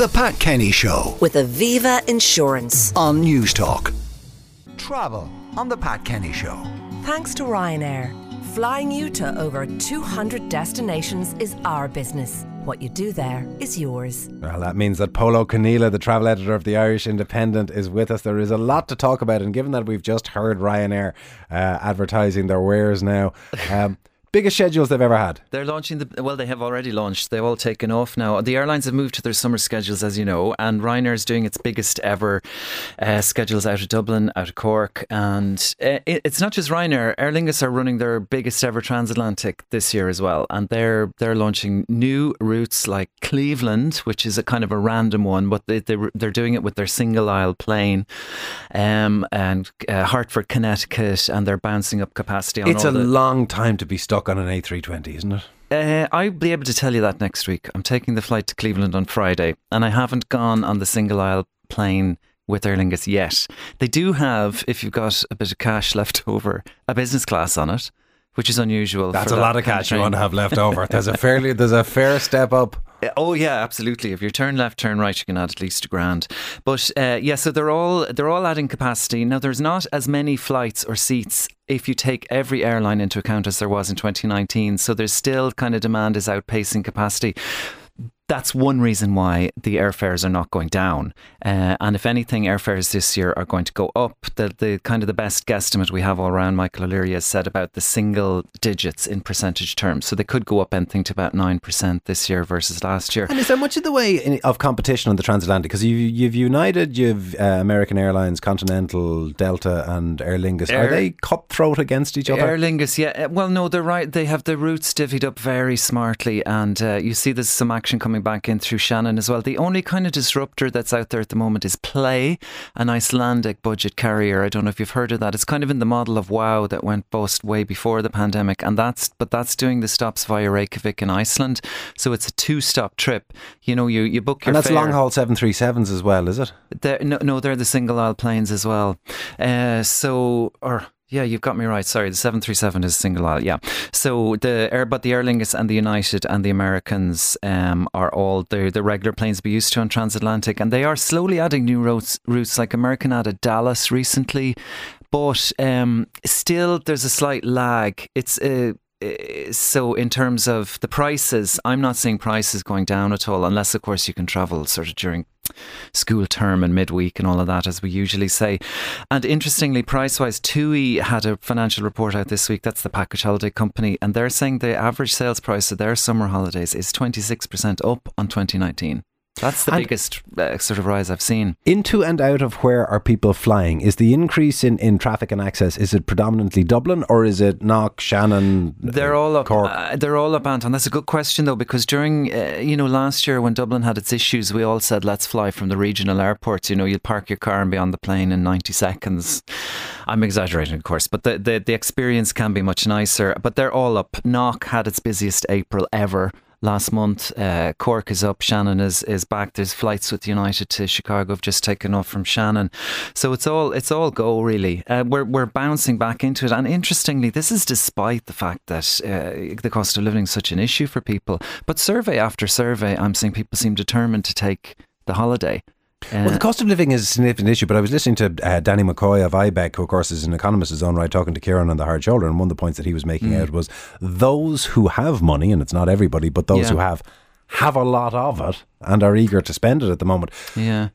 The Pat Kenny Show with Aviva Insurance. on Newstalk. Travel on The Pat Kenny Show. Thanks to Ryanair. Flying you to over 200 destinations is our business. What you do there is yours. Well, that means that Pol Ó Conghaile, the travel editor of the Irish Independent, is with us. There is a lot to talk about, and given that we've just heard Ryanair uh, advertising their wares now, um, biggest schedules they've ever had. They're launching the well. They have already launched. They've all taken off now. The airlines have moved to their summer schedules, as you know, and Ryanair is doing its biggest ever uh, schedules out of Dublin, out of Cork, and uh, it, it's not just Ryanair. Aer Lingus are running their biggest ever transatlantic this year as well, and they're they're launching new routes like Cleveland, which is a kind of a random one, but they, they they're doing it with their single aisle plane, um, and uh, Hartford, Connecticut, and they're bouncing up capacity on It's a the, long time to be stuck on an A320, isn't it? uh, I'll be able to tell you that next week. I'm taking the flight to Cleveland on Friday, and I haven't gone on the single aisle plane with Aer Lingus yet. They do have, if you've got a bit of cash left over, a business class on it, which is unusual. That's a that lot of cash you train. want to have left over. There's a fairly, there's a fair step up. Oh yeah, absolutely. If you turn left, turn right, you can add at least a grand. But uh, yeah, so they're all they're all adding capacity. Now there's not as many flights or seats if you take every airline into account as there was in 2019. So there's still kind of demand is outpacing capacity. That's one reason why the airfares are not going down. Uh, and if anything, airfares this year are going to go up. The, the kind of the best guesstimate we have all around, Michael O'Leary has said about the single digits in percentage terms. So they could go up anything to about 9% this year versus last year. And is there much of the way in- of competition on the transatlantic? Because you, you've United, you've uh, American Airlines, Continental, Delta, and Aer Lingus. Are they cutthroat against each other? Aer Lingus, yeah. Uh, Well, no, they're right. They have the routes divvied up very smartly, and uh, you see there's some action coming back in through Shannon as well. The only kind of disruptor that's out there at the moment is Play, an Icelandic budget carrier. I don't know if you've heard of that. It's kind of in the model of Wow that went bust way before the pandemic, and that's but that's doing the stops via Reykjavik in Iceland. So it's a two-stop trip. You know, you you book your and that's fare. long haul 737s as well, is it? They're, no, no, they're the single aisle planes as well. Uh, so, or yeah, you've got me right. Sorry, the seven three seven is single aisle. Yeah. So the air, but the Aer Lingus and the United and the Americans um, are all the the regular planes we used to on transatlantic, and they are slowly adding new routes. Routes like American added Dallas recently, but um, still there's a slight lag. It's uh, uh, so in terms of the prices, I'm not seeing prices going down at all, unless of course you can travel sort of during school term and midweek and all of that, as we usually say. And interestingly, price wise, TUI had a financial report out this week. That's the package holiday company, and they're saying the average sales price of their summer holidays is 26% up on 2019. That's the And- biggest uh, sort of rise I've seen. Into and out of where are people flying? Is the increase in, in traffic and access, is it predominantly Dublin or is it Knock, Shannon, They're uh, all up. Cork? Uh, they're all up, Anton. That's a good question though, because during uh, you know last year when Dublin had its issues, we all said let's fly from the regional airports. You know, you'd park your car and be on the plane in ninety seconds. I'm exaggerating, of course, but the the, the experience can be much nicer. But they're all up. Knock had its busiest April ever. Last month, uh, Cork is up. Shannon is, is back. There's flights with United to Chicago. have just taken off from Shannon, so it's all it's all go really. Uh, we're we're bouncing back into it, and interestingly, this is despite the fact that uh, the cost of living is such an issue for people. But survey after survey, I'm seeing people seem determined to take the holiday. Uh, Well, the cost of living is a significant issue, but I was listening to uh, Danny McCoy of IBEC, who, of course, is an economist his own right, talking to Kieran on the hard shoulder. And one of the points that he was making Mm. out was those who have money, and it's not everybody, but those Yeah. who have, have a lot of it and are eager to spend it at the moment. yeah.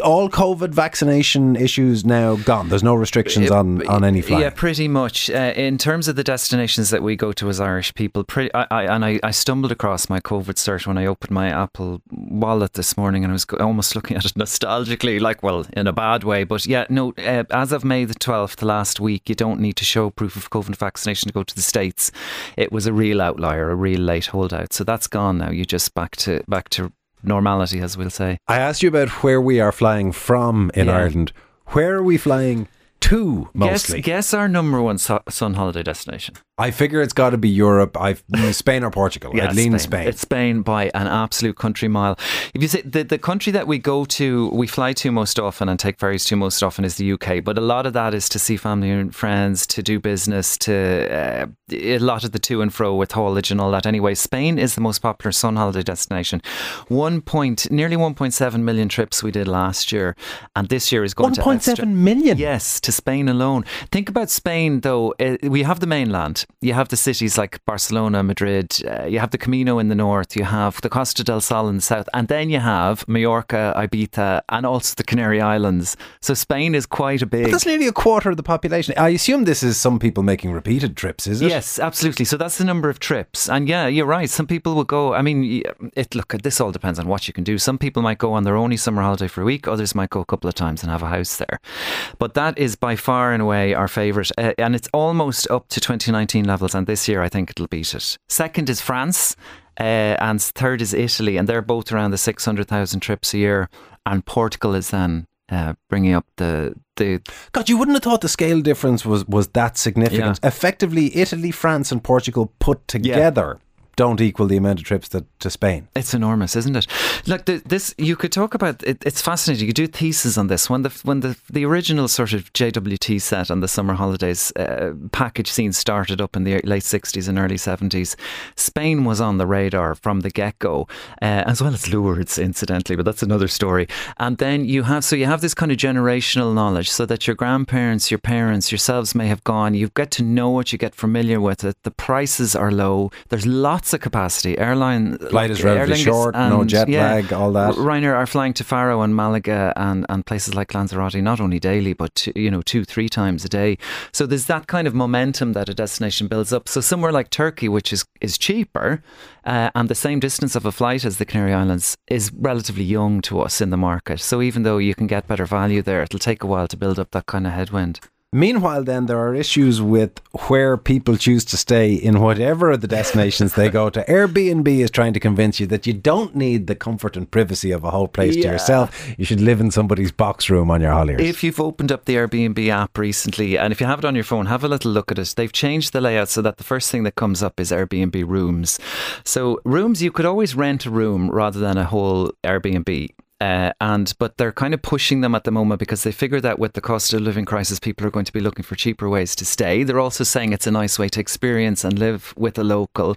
All COVID vaccination issues now gone. There's no restrictions on, on any flight. Yeah, pretty much. Uh, in terms of the destinations that we go to as Irish people, pretty, I, I, and I, I stumbled across my COVID cert when I opened my Apple wallet this morning, and I was almost looking at it nostalgically, like, well, in a bad way. But yeah, no, uh, as of May the 12th, last week, you don't need to show proof of COVID vaccination to go to the States. It was a real outlier, a real late holdout. So that's gone now. You're just back to back to normality, as we'll say. I asked you about where we are flying from in Yeah. Ireland. Where are we flying two Guess, mostly. guess our number one su- sun holiday destination. I figure it's got to be Europe. I've Spain or Portugal. I'd lean Spain. It's Spain by an absolute country mile. If you say the, the country that we go to, we fly to most often and take ferries to most often is the UK. But a lot of that is to see family and friends, to do business, to uh, a lot of the to and fro with haulage and all that. Anyway, Spain is the most popular sun holiday destination. One point, nearly 1.7 million trips we did last year, and this year is going to 1.7 outstrip- million. Yes, to Spain alone. Think about Spain, though. Uh, we have the mainland. You have the cities like Barcelona, Madrid. Uh, you have the Camino in the north. You have the Costa del Sol in the south. And then you have Mallorca, Ibiza, and also the Canary Islands. So Spain is quite a big. But that's nearly a quarter of the population. I assume this is some people making repeated trips, is it? Yes, absolutely. So that's the number of trips, and yeah, you're right. Some people will go. I mean, it look. This all depends on what you can do. Some people might go on their only summer holiday for a week. Others might go a couple of times and have a house there. But that is by far and away our favourite, uh, and it's almost up to 2019 levels. And this year, I think it'll beat it. Second is France. Uh, and third is Italy, and they're both around the 600,000 trips a year. And Portugal is then uh, bringing up the the God, you wouldn't have thought the scale difference was, was that significant. Effectively, Italy, France, and Portugal put together don't equal the amount of trips that, to Spain. It's enormous, isn't it? The, this, you could talk about. It, it's fascinating. You could do thesis on this. When the when the the original sort of JWT set on the summer holidays uh, package scene started up in the late sixties and early seventies, Spain was on the radar from the get go, uh, as well as Lourdes, incidentally. But that's another story. And then you have so you have this kind of generational knowledge, so that your grandparents, your parents, yourselves may have gone. You get to know what You get familiar with it. The prices are low. There's lots of capacity. Airline Flight is relatively short, no jet lag, all that. Ryanair are flying to Faro and Malaga and, and places like Lanzarote not only daily but two, you know two three times a day. So there's that kind of momentum that a destination builds up. So somewhere like Turkey, which is is cheaper uh, and the same distance of a flight as the Canary Islands, is relatively young to us in the market. So even though you can get better value there, it'll take a while to build up that kind of headwind. Meanwhile, then there are issues with where people choose to stay in whatever of the destinations they go to. Airbnb is trying to convince you that you don't need the comfort and privacy of a whole place to yourself. You should live in somebody's box room on your holidays. If you've opened up the Airbnb app recently, and if you have it on your phone, have a little look at it. They've changed the layout so that the first thing that comes up is Airbnb rooms. So rooms, you could always rent a room rather than a whole Airbnb. Uh, and but they're kind of pushing them at the moment because they figure that with the cost of living crisis, people are going to be looking for cheaper ways to stay. They're also saying it's a nice way to experience and live with a local,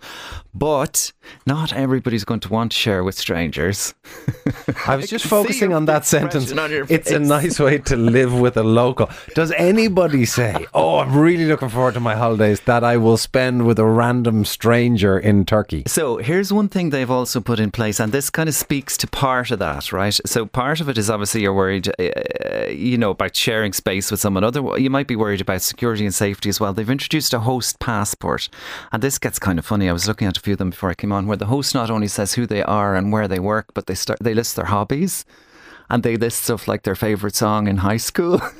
but not everybody's going to want to share with strangers. I was just see focusing on that sentence. on It's a nice way to live with a local. Does anybody say, "Oh, I'm really looking forward to my holidays that I will spend with a random stranger in Turkey"? So here's one thing they've also put in place, and this kind of speaks to part of that, right? So part of it is obviously you're worried, uh, you know, about sharing space with someone. Other, you might be worried about security and safety as well. They've introduced a host passport, and this gets kind of funny. I was looking at a few of them before I came on, where the host not only says who they are and where they work, but they start they list their hobbies, and they list stuff like their favorite song in high school.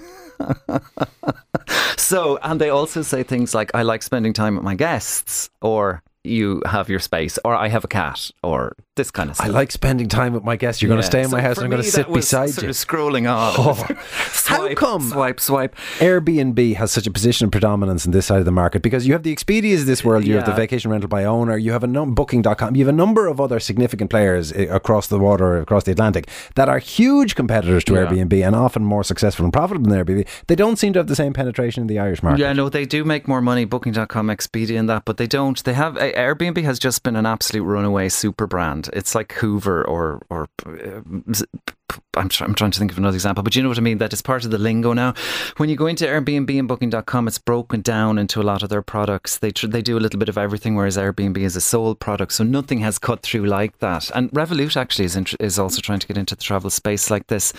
So, and they also say things like, I like spending time with my guests, or you have your space, or I have a cat, or this kind of stuff. I like spending time with my guests. You're going to stay in my house and I'm going to sit that was beside sort you. Of scrolling on. Oh. swipe, How come? Swipe, swipe. Airbnb has such a position of predominance in this side of the market because you have the Expedias of this world, you have the vacation rental by owner, you have a num- booking.com, you have a number of other significant players across the water, across the Atlantic that are huge competitors to Yeah. Airbnb and often more successful and profitable than Airbnb. They don't seem to have the same penetration in the Irish market. Yeah, no, they do make more money, Booking.com, Expedia, and that, but they don't. They have uh, Airbnb has just been an absolute runaway super brand. It's like Hoover or or uh, I'm, try, I'm trying to think of another example, but you know what I mean. That is part of the lingo now. When you go into Airbnb and Booking.com, it's broken down into a lot of their products. They tr- they do a little bit of everything, whereas Airbnb is a sole product, so nothing has cut through like that. And Revolut actually is int- is also trying to get into the travel space like this.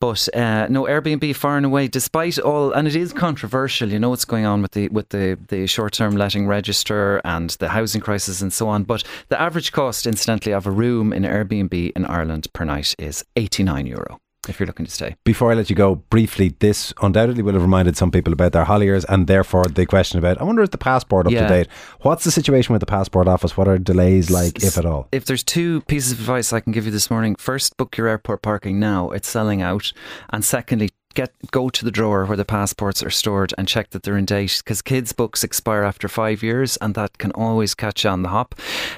But uh, no, Airbnb far and away, despite all, and it is controversial. You know what's going on with the with the, the short term letting register and the housing crisis and so on. But the average cost, incidentally, of a room in Airbnb in Ireland per night is eighty nine euro if you're looking to stay. Before I let you go, briefly, this undoubtedly will have reminded some people about their holidays and therefore the question about, I wonder, is the passport up Yeah. to date? What's the situation with the passport office? What are delays like, if at all? If there's two pieces of advice I can give you this morning, first, book your airport parking now. It's selling out. And secondly, get go to the drawer where the passports are stored and check that they're in date because kids' books expire after five years and that can always catch you on the hop.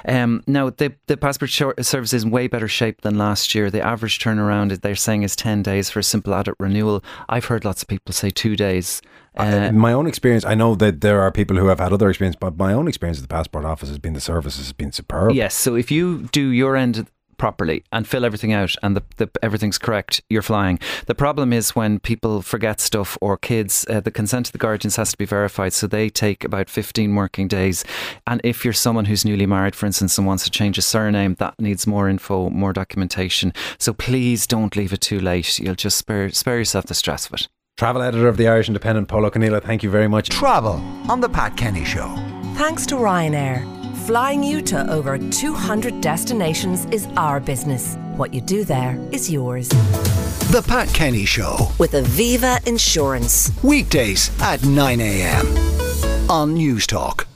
Um, now, the, the passport service is in way better shape than last year. The average turnaround, they're saying, is 10 days for a simple adult renewal. I've heard lots of people say two days. Uh, in my own experience, I know that there are people who have had other experience, but my own experience at the passport office has been the service has been superb. Yes, so if you do your end properly and fill everything out and the, the, everything's correct, you're flying. The problem is when people forget stuff or kids, uh, the consent of the guardians has to be verified. So they take about 15 working days. And if you're someone who's newly married, for instance, and wants to change a surname, that needs more info, more documentation. So please don't leave it too late. You'll just spare, spare yourself the stress of it. Travel editor of the Irish Independent, Pol Ó Conghaile, thank you very much. Travel on The Pat Kenny Show. Thanks to Ryanair. Flying you to over 200 destinations is our business. What you do there is yours. The Pat Kenny Show. With Aviva Insurance. Weekdays at 9 a.m. on Newstalk.